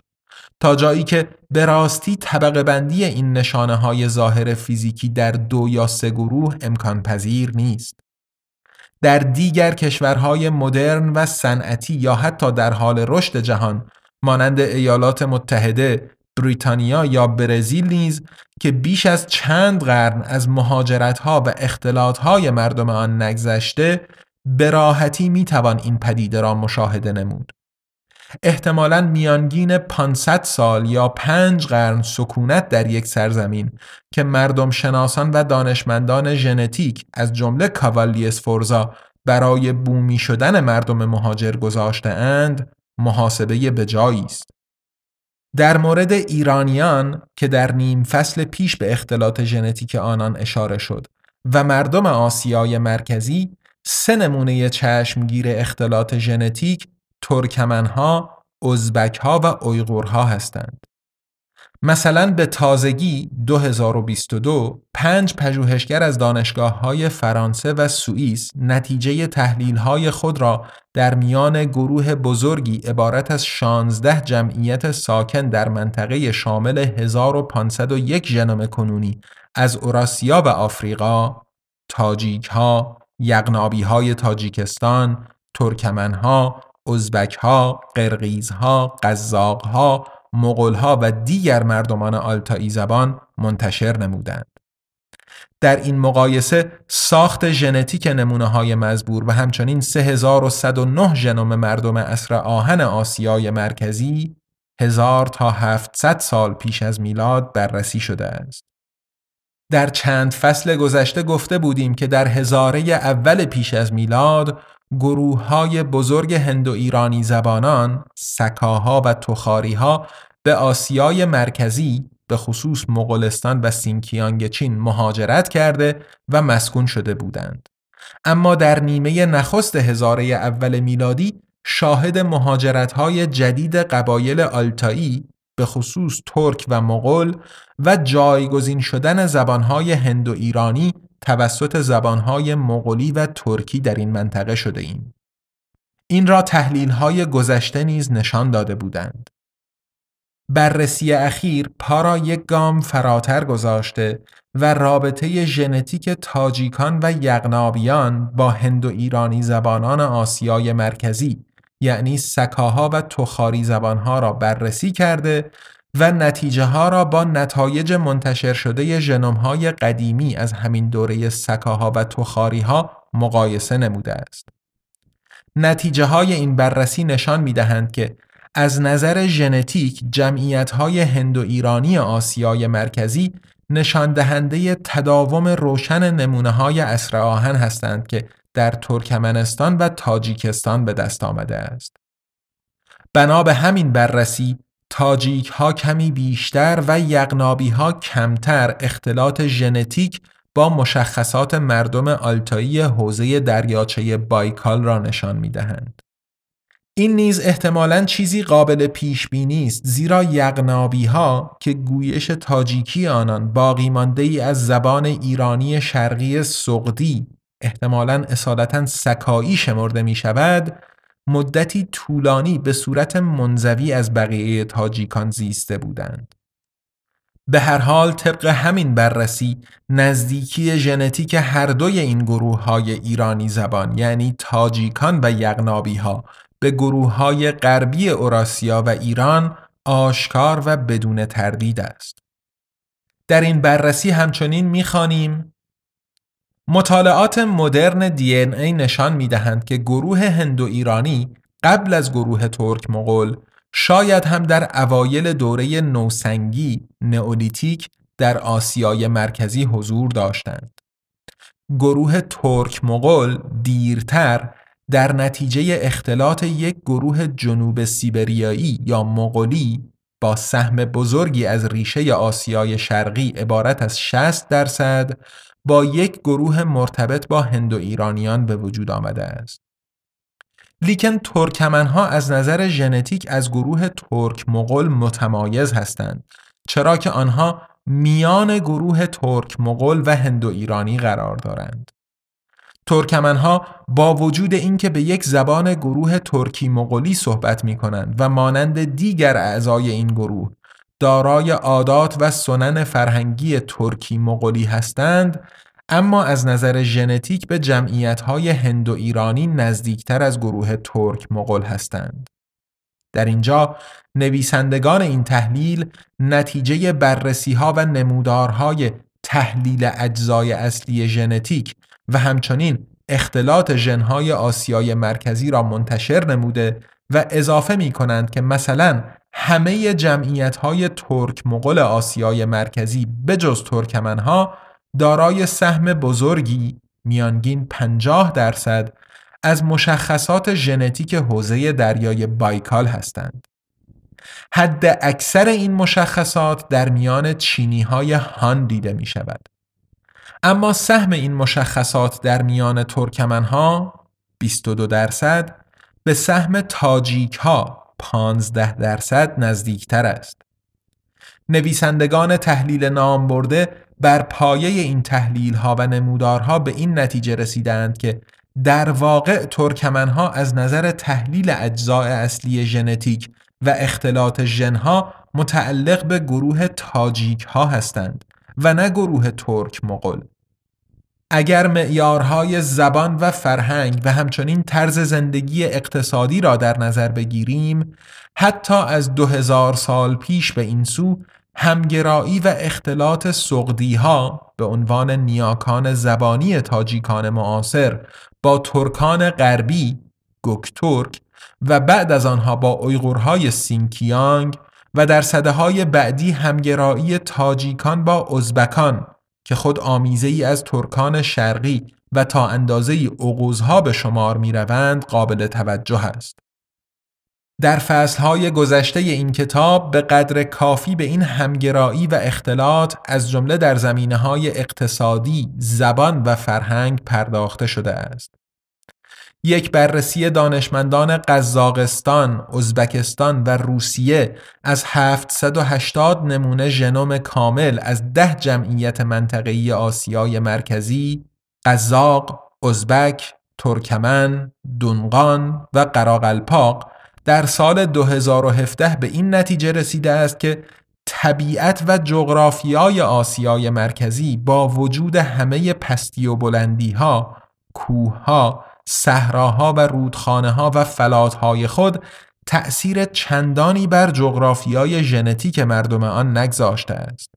Speaker 1: تا جایی که به راستی طبقه بندی این نشانه های ظاهر فیزیکی در دو یا سه گروه امکان پذیر نیست. در دیگر کشورهای مدرن و صنعتی یا حتی در حال رشد جهان مانند ایالات متحده، بریتانیا یا برزیل نیز که بیش از چند قرن از مهاجرتها و اختلاطهای مردم آن نگذشته به راحتی می‌توان این پدیده را مشاهده نمود. احتمالا میانگین 500 سال یا پنج قرن سکونت در یک سرزمین که مردم شناسان و دانشمندان ژنتیک از جمله کاوالیس فورزا برای بومی شدن مردم مهاجر گذاشته اند محاسبه به است. در مورد ایرانیان که در نیم فصل پیش به اختلاط ژنتیک آنان اشاره شد و مردم آسیای مرکزی سه نمونه چشمگیر اختلاط ژنتیک ترکمنها، ازبکها و اویغورها هستند. مثلا به تازگی 2022 پنج پژوهشگر از دانشگاه های فرانسه و سوئیس نتیجه تحلیل های خود را در میان گروه بزرگی عبارت از 16 جمعیت ساکن در منطقه شامل 1501 ژنوم کنونی از اوراسیا و آفریقا، تاجیک ها، یغنابی های تاجیکستان، ترکمن ها، ازبک ها، قرقیز ها، قزاق ها، مغول ها و دیگر مردمان آلتایی زبان منتشر نمودند. در این مقایسه ساخت ژنتیک نمونه های مزبور و همچنین 3109 ژنوم مردم اصر آهن آسیای مرکزی هزار تا 700 سال پیش از میلاد بررسی شده است. در چند فصل گذشته گفته بودیم که در هزاره اول پیش از میلاد گروه های بزرگ هندو ایرانی زبانان، سکاها و تخاریها به آسیای مرکزی به خصوص مغولستان و سینکیانگ چین مهاجرت کرده و مسکون شده بودند. اما در نیمه نخست هزاره اول میلادی شاهد مهاجرت های جدید قبایل آلتایی به خصوص ترک و مغول و جایگزین شدن زبانهای هندو ایرانی توسط زبانهای مغولی و ترکی در این منطقه شده ایم. این را تحلیل های گذشته نیز نشان داده بودند. بررسی اخیر پا را یک گام فراتر گذاشته و رابطه ژنتیک تاجیکان و یغنابیان با هندو ایرانی زبانان آسیای مرکزی یعنی سکاها و تخاری زبانها را بررسی کرده و نتیجه ها را با نتایج منتشر شده ژنوم های قدیمی از همین دوره سکاها و تخاری ها مقایسه نموده است. نتیجه های این بررسی نشان می دهند که از نظر ژنتیک جمعیت های هندو ایرانی آسیای مرکزی نشان دهنده تداوم روشن نمونه های اسر آهن هستند که در ترکمنستان و تاجیکستان به دست آمده است. بنا به همین بررسی تاجیک ها کمی بیشتر و یغنابی ها کمتر اختلاط ژنتیک با مشخصات مردم آلتایی حوزه دریاچه بایکال را نشان می دهند. این نیز احتمالا چیزی قابل پیش بینی است زیرا یغنابی ها که گویش تاجیکی آنان باقی مانده ای از زبان ایرانی شرقی سقدی احتمالا اصالتا سکایی شمرده می شود مدتی طولانی به صورت منزوی از بقیه تاجیکان زیسته بودند. به هر حال طبق همین بررسی نزدیکی ژنتیک هر دوی این گروه های ایرانی زبان یعنی تاجیکان و یغنابی ها به گروه های غربی اوراسیا و ایران آشکار و بدون تردید است. در این بررسی همچنین می‌خوانیم مطالعات مدرن دی ای نشان می دهند که گروه هندو ایرانی قبل از گروه ترک مغول شاید هم در اوایل دوره نوسنگی نئولیتیک در آسیای مرکزی حضور داشتند. گروه ترک مغول دیرتر در نتیجه اختلاط یک گروه جنوب سیبریایی یا مغولی با سهم بزرگی از ریشه آسیای شرقی عبارت از 60 درصد با یک گروه مرتبط با هندو ایرانیان به وجود آمده است. لیکن ترکمن ها از نظر ژنتیک از گروه ترک مغول متمایز هستند چرا که آنها میان گروه ترک مغول و هندو ایرانی قرار دارند. ترکمنها با وجود اینکه به یک زبان گروه ترکی مغولی صحبت می کنند و مانند دیگر اعضای این گروه دارای عادات و سنن فرهنگی ترکی مغولی هستند اما از نظر ژنتیک به جمعیت‌های هندو ایرانی نزدیکتر از گروه ترک مغول هستند. در اینجا نویسندگان این تحلیل نتیجه بررسی ها و نمودارهای تحلیل اجزای اصلی ژنتیک و همچنین اختلاط ژنهای آسیای مرکزی را منتشر نموده و اضافه می کنند که مثلا همه جمعیت های ترک مغول آسیای مرکزی بجز ترکمنها دارای سهم بزرگی میانگین 50 درصد از مشخصات ژنتیک حوزه دریای بایکال هستند. حد اکثر این مشخصات در میان چینی های هان دیده می شود. اما سهم این مشخصات در میان ترکمن ها 22 درصد به سهم تاجیک ها 15 درصد نزدیکتر است. نویسندگان تحلیل نام برده بر پایه این تحلیل ها و نمودارها به این نتیجه رسیدند که در واقع ترکمنها از نظر تحلیل اجزای اصلی ژنتیک و اختلاط ژنها متعلق به گروه تاجیک ها هستند و نه گروه ترک مغول اگر معیارهای زبان و فرهنگ و همچنین طرز زندگی اقتصادی را در نظر بگیریم حتی از دو هزار سال پیش به این سو همگرایی و اختلاط سقدی ها به عنوان نیاکان زبانی تاجیکان معاصر با ترکان غربی گوکتورک و بعد از آنها با اویغورهای سینکیانگ و در صده های بعدی همگرایی تاجیکان با ازبکان که خود آمیزه ای از ترکان شرقی و تا اندازه اغوزها به شمار می روند قابل توجه است. در فصلهای گذشته این کتاب به قدر کافی به این همگرایی و اختلاط از جمله در زمینه های اقتصادی، زبان و فرهنگ پرداخته شده است. یک بررسی دانشمندان قزاقستان، ازبکستان و روسیه از 780 نمونه ژنوم کامل از ده جمعیت منطقه‌ای آسیای مرکزی، قزاق، ازبک، ترکمن، دونغان و قراقلپاق در سال 2017 به این نتیجه رسیده است که طبیعت و جغرافیای آسیای مرکزی با وجود همه پستی و بلندی ها، صحراها و رودخانه ها و فلات های خود تأثیر چندانی بر جغرافیای ژنتیک مردم آن نگذاشته است.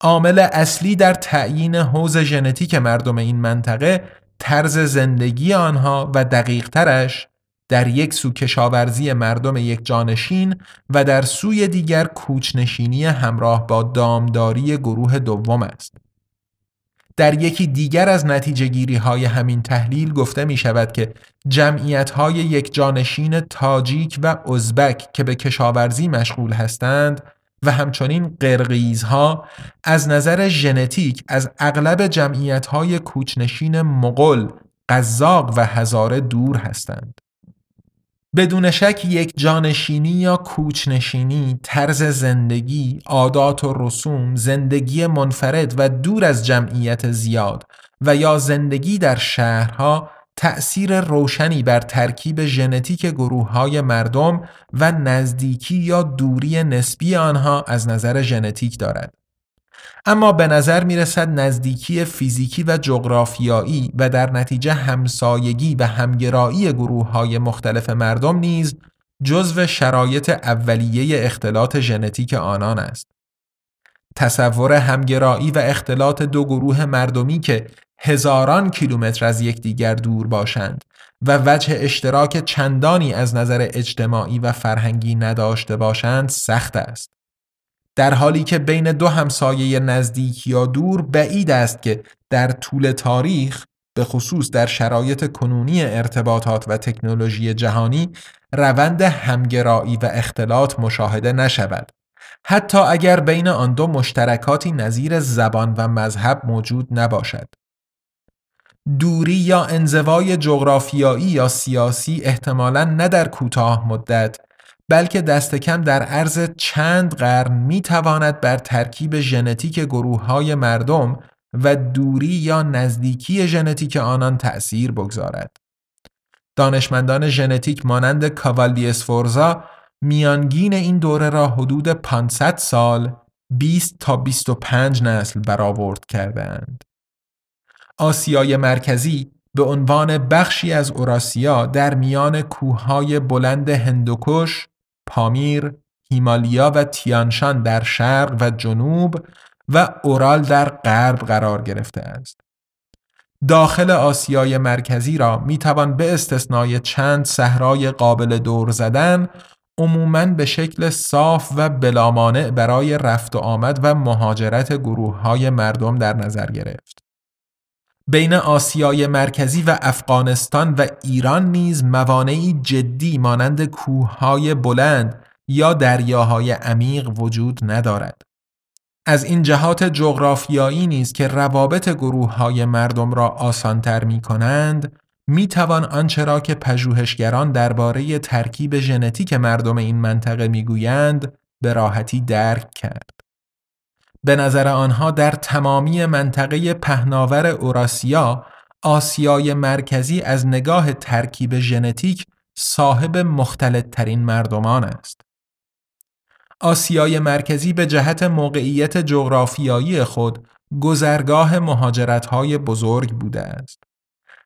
Speaker 1: عامل اصلی در تعیین حوز ژنتیک مردم این منطقه طرز زندگی آنها و دقیق ترش در یک سو کشاورزی مردم یک جانشین و در سوی دیگر کوچنشینی همراه با دامداری گروه دوم است. در یکی دیگر از نتیجه گیری های همین تحلیل گفته می شود که جمعیت های یک جانشین تاجیک و ازبک که به کشاورزی مشغول هستند و همچنین قرقیزها از نظر ژنتیک از اغلب جمعیت های کوچنشین مغول، قزاق و هزاره دور هستند. بدون شک یک جانشینی یا کوچنشینی، طرز زندگی، عادات و رسوم، زندگی منفرد و دور از جمعیت زیاد و یا زندگی در شهرها تأثیر روشنی بر ترکیب ژنتیک گروه های مردم و نزدیکی یا دوری نسبی آنها از نظر ژنتیک دارد. اما به نظر می رسد نزدیکی فیزیکی و جغرافیایی و در نتیجه همسایگی و همگرایی گروه های مختلف مردم نیز جزو شرایط اولیه اختلاط ژنتیک آنان است. تصور همگرایی و اختلاط دو گروه مردمی که هزاران کیلومتر از یکدیگر دور باشند و وجه اشتراک چندانی از نظر اجتماعی و فرهنگی نداشته باشند سخت است. در حالی که بین دو همسایه نزدیک یا دور بعید است که در طول تاریخ به خصوص در شرایط کنونی ارتباطات و تکنولوژی جهانی روند همگرایی و اختلاط مشاهده نشود. حتی اگر بین آن دو مشترکاتی نظیر زبان و مذهب موجود نباشد. دوری یا انزوای جغرافیایی یا سیاسی احتمالا نه در کوتاه مدت بلکه دست کم در عرض چند قرن می تواند بر ترکیب ژنتیک گروه های مردم و دوری یا نزدیکی ژنتیک آنان تأثیر بگذارد. دانشمندان ژنتیک مانند کاوالی اسفورزا میانگین این دوره را حدود 500 سال 20 تا 25 نسل برآورد کردند. آسیای مرکزی به عنوان بخشی از اوراسیا در میان کوههای بلند هندوکش، پامیر، هیمالیا و تیانشان در شرق و جنوب و اورال در غرب قرار گرفته است. داخل آسیای مرکزی را می توان به استثنای چند صحرای قابل دور زدن عموماً به شکل صاف و بلامانع برای رفت و آمد و مهاجرت گروه های مردم در نظر گرفت. بین آسیای مرکزی و افغانستان و ایران نیز موانعی جدی مانند کوههای بلند یا دریاهای عمیق وجود ندارد. از این جهات جغرافیایی نیز که روابط گروه های مردم را آسانتر می کنند می توان آنچه را که پژوهشگران درباره ترکیب ژنتیک مردم این منطقه می گویند به راحتی درک کرد. به نظر آنها در تمامی منطقه پهناور اوراسیا آسیای مرکزی از نگاه ترکیب ژنتیک صاحب مختلط ترین مردمان است. آسیای مرکزی به جهت موقعیت جغرافیایی خود گذرگاه مهاجرت‌های بزرگ بوده است.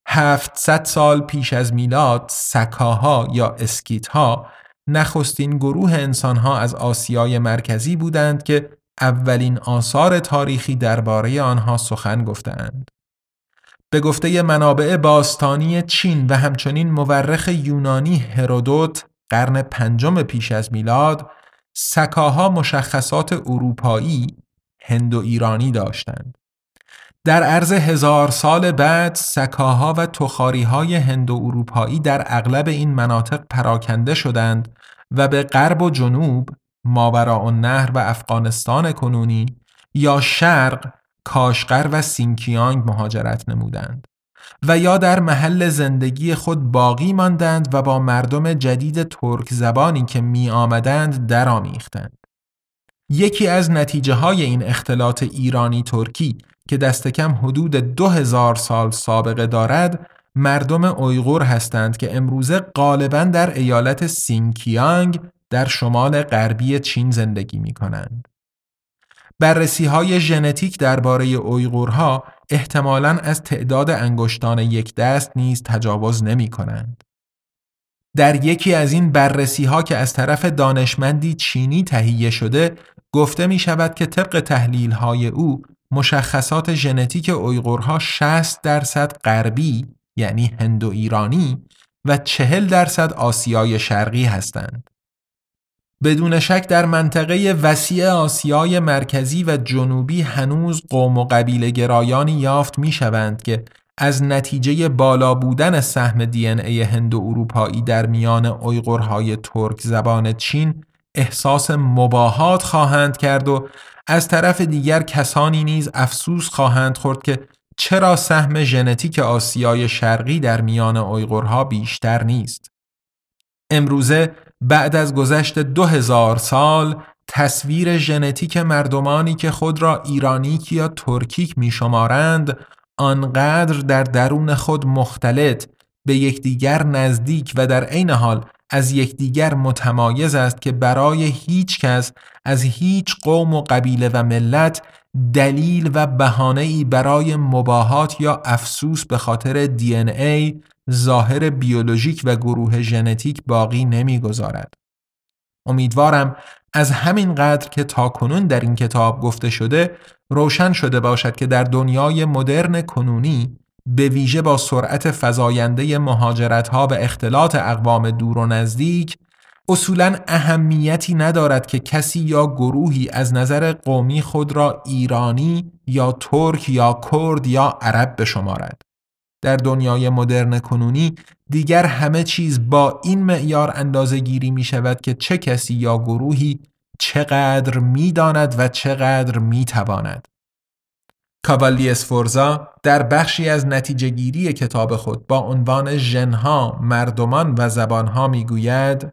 Speaker 1: 700 سال پیش از میلاد سکاها یا اسکیتها نخستین گروه انسانها از آسیای مرکزی بودند که اولین آثار تاریخی درباره آنها سخن گفتند. به گفته منابع باستانی چین و همچنین مورخ یونانی هرودوت قرن پنجم پیش از میلاد سکاها مشخصات اروپایی هند و ایرانی داشتند. در عرض هزار سال بعد سکاها و تخاری های هند و اروپایی در اغلب این مناطق پراکنده شدند و به غرب و جنوب ماورا نهر و افغانستان کنونی یا شرق کاشقر و سینکیانگ مهاجرت نمودند و یا در محل زندگی خود باقی ماندند و با مردم جدید ترک زبانی که می آمدند درآمیختند. یکی از نتیجه های این اختلاط ایرانی ترکی که دست کم حدود دو هزار سال سابقه دارد مردم اویغور هستند که امروزه غالبا در ایالت سینکیانگ در شمال غربی چین زندگی می کنند. بررسی های ژنتیک درباره اویغورها احتمالاً از تعداد انگشتان یک دست نیز تجاوز نمی کنند. در یکی از این بررسی ها که از طرف دانشمندی چینی تهیه شده گفته می شود که طبق تحلیل های او مشخصات ژنتیک اویغورها 60 درصد غربی یعنی هندو ایرانی و 40 درصد آسیای شرقی هستند. بدون شک در منطقه وسیع آسیای مرکزی و جنوبی هنوز قوم و قبیله گرایانی یافت می شوند که از نتیجه بالا بودن سهم دی ای هندو اروپایی در میان اویغورهای ترک زبان چین احساس مباهات خواهند کرد و از طرف دیگر کسانی نیز افسوس خواهند خورد که چرا سهم ژنتیک آسیای شرقی در میان اویغورها بیشتر نیست. امروزه بعد از گذشت دو هزار سال تصویر ژنتیک مردمانی که خود را ایرانیک یا ترکیک می شمارند آنقدر در درون خود مختلط به یکدیگر نزدیک و در عین حال از یکدیگر متمایز است که برای هیچ کس از هیچ قوم و قبیله و ملت دلیل و بهانه‌ای برای مباهات یا افسوس به خاطر دی ای ظاهر بیولوژیک و گروه ژنتیک باقی نمی‌گذارد. امیدوارم از همین قدر که تاکنون در این کتاب گفته شده روشن شده باشد که در دنیای مدرن کنونی به ویژه با سرعت فزاینده مهاجرت ها و اختلاط اقوام دور و نزدیک اصولا اهمیتی ندارد که کسی یا گروهی از نظر قومی خود را ایرانی یا ترک یا کرد یا عرب بشمارد. در دنیای مدرن کنونی دیگر همه چیز با این معیار اندازه گیری می شود که چه کسی یا گروهی چقدر می داند و چقدر می تواند. کاوالی اسفورزا در بخشی از نتیجه گیری کتاب خود با عنوان ژنها، مردمان و زبانها می گوید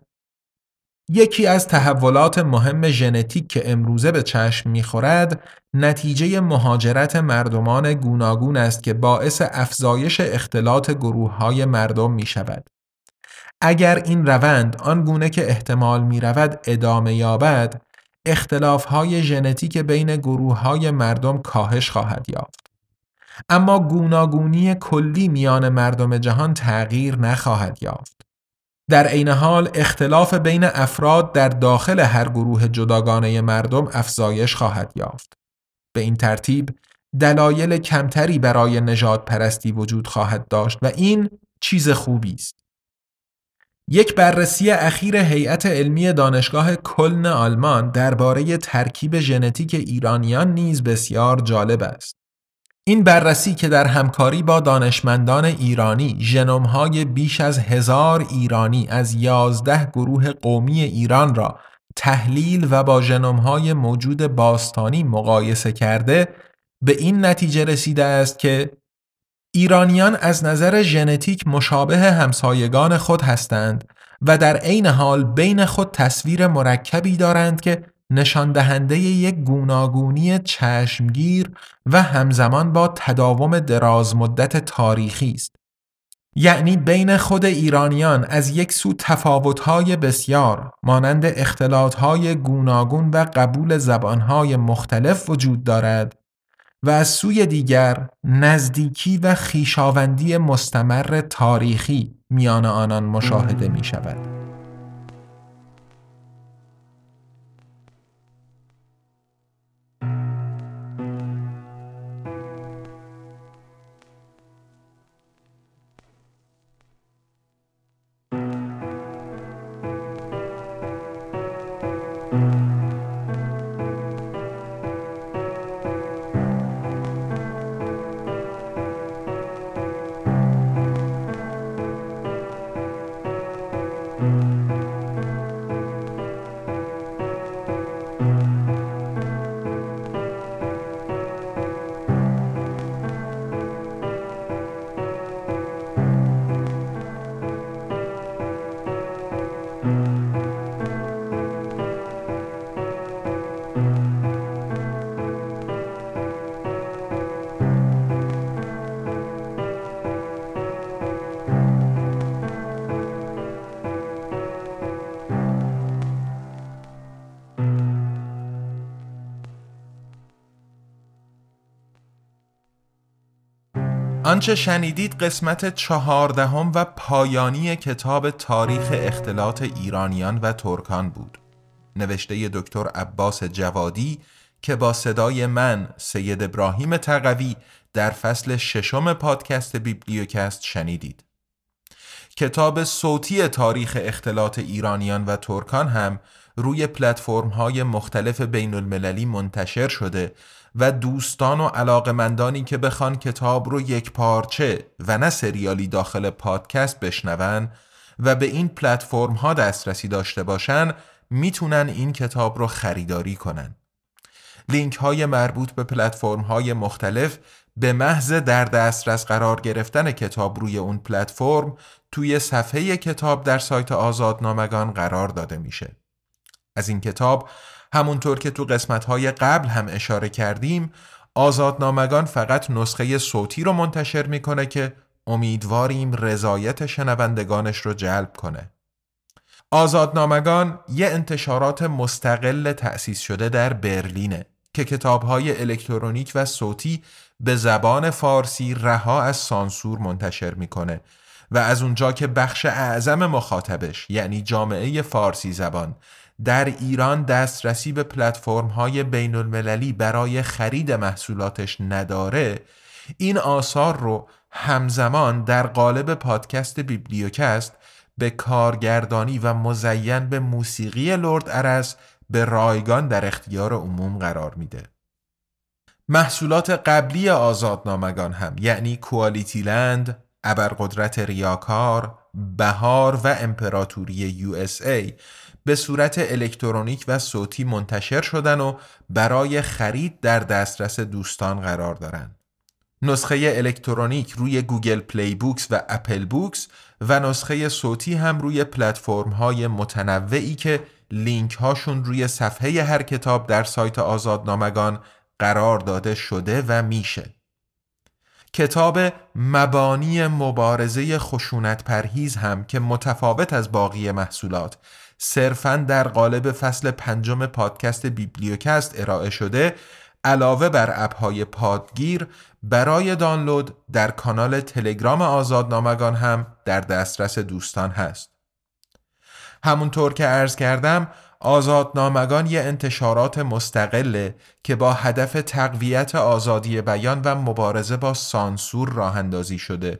Speaker 1: یکی از تحولات مهم ژنتیک که امروزه به چشم می‌خورد نتیجه مهاجرت مردمان گوناگون است که باعث افزایش اختلاط گروه های مردم می شود. اگر این روند آنگونه که احتمال می رود ادامه یابد اختلاف های ژنتیک بین گروه های مردم کاهش خواهد یافت. اما گوناگونی کلی میان مردم جهان تغییر نخواهد یافت. در عین حال اختلاف بین افراد در داخل هر گروه جداگانه مردم افزایش خواهد یافت. به این ترتیب دلایل کمتری برای نجات پرستی وجود خواهد داشت و این چیز خوبی است. یک بررسی اخیر هیئت علمی دانشگاه کلن آلمان درباره ترکیب ژنتیک ایرانیان نیز بسیار جالب است. این بررسی که در همکاری با دانشمندان ایرانی ژنوم‌های بیش از هزار ایرانی از یازده گروه قومی ایران را تحلیل و با ژنوم‌های موجود باستانی مقایسه کرده به این نتیجه رسیده است که ایرانیان از نظر ژنتیک مشابه همسایگان خود هستند و در عین حال بین خود تصویر مرکبی دارند که نشان دهنده یک گوناگونی چشمگیر و همزمان با تداوم دراز مدت تاریخی است. یعنی بین خود ایرانیان از یک سو تفاوت‌های بسیار مانند اختلاط‌های گوناگون و قبول زبان‌های مختلف وجود دارد و از سوی دیگر نزدیکی و خیشاوندی مستمر تاریخی میان آنان مشاهده می شود. آنچه شنیدید قسمت چهاردهم و پایانی کتاب تاریخ اختلاط ایرانیان و ترکان بود. نوشته دکتر عباس جوادی که با صدای من سید ابراهیم تقوی در فصل ششم پادکست بیبلیوکست شنیدید. کتاب صوتی تاریخ اختلاط ایرانیان و ترکان هم روی پلتفرم های مختلف بین المللی منتشر شده و دوستان و علاقمندانی که بخوان کتاب رو یک پارچه و نه سریالی داخل پادکست بشنون و به این پلتفرم ها دسترسی داشته باشن می‌تونن این کتاب رو خریداری کنن. لینک های مربوط به پلتفرم های مختلف به محض در دسترس قرار گرفتن کتاب روی اون پلتفرم توی صفحه کتاب در سایت آزادنامگان قرار داده میشه. از این کتاب همونطور که تو قسمتهای قبل هم اشاره کردیم آزادنامگان فقط نسخه صوتی رو منتشر می‌کنه که امیدواریم رضایت شنوندگانش رو جلب کنه. آزادنامگان یه انتشارات مستقل تأسیس شده در برلینه که کتابهای الکترونیک و صوتی به زبان فارسی رها از سانسور منتشر می‌کنه و از اونجا که بخش اعظم مخاطبش یعنی جامعه فارسی زبان در ایران دسترسی به پلتفرم های بین المللی برای خرید محصولاتش نداره این آثار رو همزمان در قالب پادکست بیبلیوکست به کارگردانی و مزین به موسیقی لرد ارس به رایگان در اختیار عموم قرار میده. محصولات قبلی آزادنامگان هم یعنی کوالیتی لند، ابرقدرت ریاکار، بهار و امپراتوری USA به صورت الکترونیک و صوتی منتشر شدن و برای خرید در دسترس دوستان قرار دارند. نسخه الکترونیک روی Google Play Books و Apple Books و نسخه صوتی هم روی پلتفرم های متنوعی که لینک هاشون روی صفحه هر کتاب در سایت آزادنامگان قرار داده شده و میشه. کتاب مبانی مبارزه خشونت پرهیز هم که متفاوت از باقی محصولات صرفا در قالب فصل پنجم پادکست بیبلیوکست ارائه شده علاوه بر اپهای پادگیر برای دانلود در کانال تلگرام آزادنامگان هم در دسترس دوستان هست. همونطور که عرض کردم آزادنامگان یه انتشارات مستقله که با هدف تقویت آزادی بیان و مبارزه با سانسور راه اندازی شده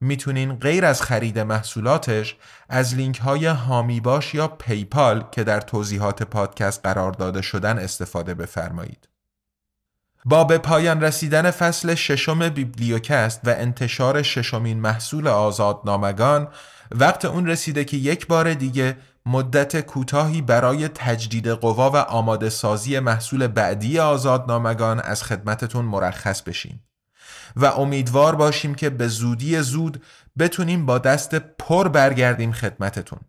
Speaker 1: می‌تونین غیر از خرید محصولاتش از لینک های هامی باش یا پیپال که در توضیحات پادکست قرار داده شدن استفاده بفرمایید. با به پایان رسیدن فصل ششم بیبلیوکست و انتشار ششمین محصول آزادنامگان وقت اون رسیده که یک بار دیگه مدت کوتاهی برای تجدید قوا و آماده سازی محصول بعدی آزادنامگان از خدمتتون مرخص بشیم و امیدوار باشیم که به زودی زود بتونیم با دست پر برگردیم خدمتتون.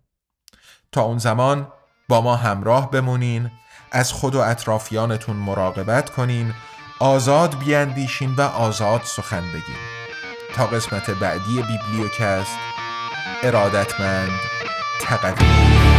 Speaker 1: تا اون زمان با ما همراه بمونین از خود و اطرافیانتون مراقبت کنین آزاد بیاندیشین و آزاد سخن بگین. تا قسمت بعدی بیبلیوکست ارادتمند تقدیم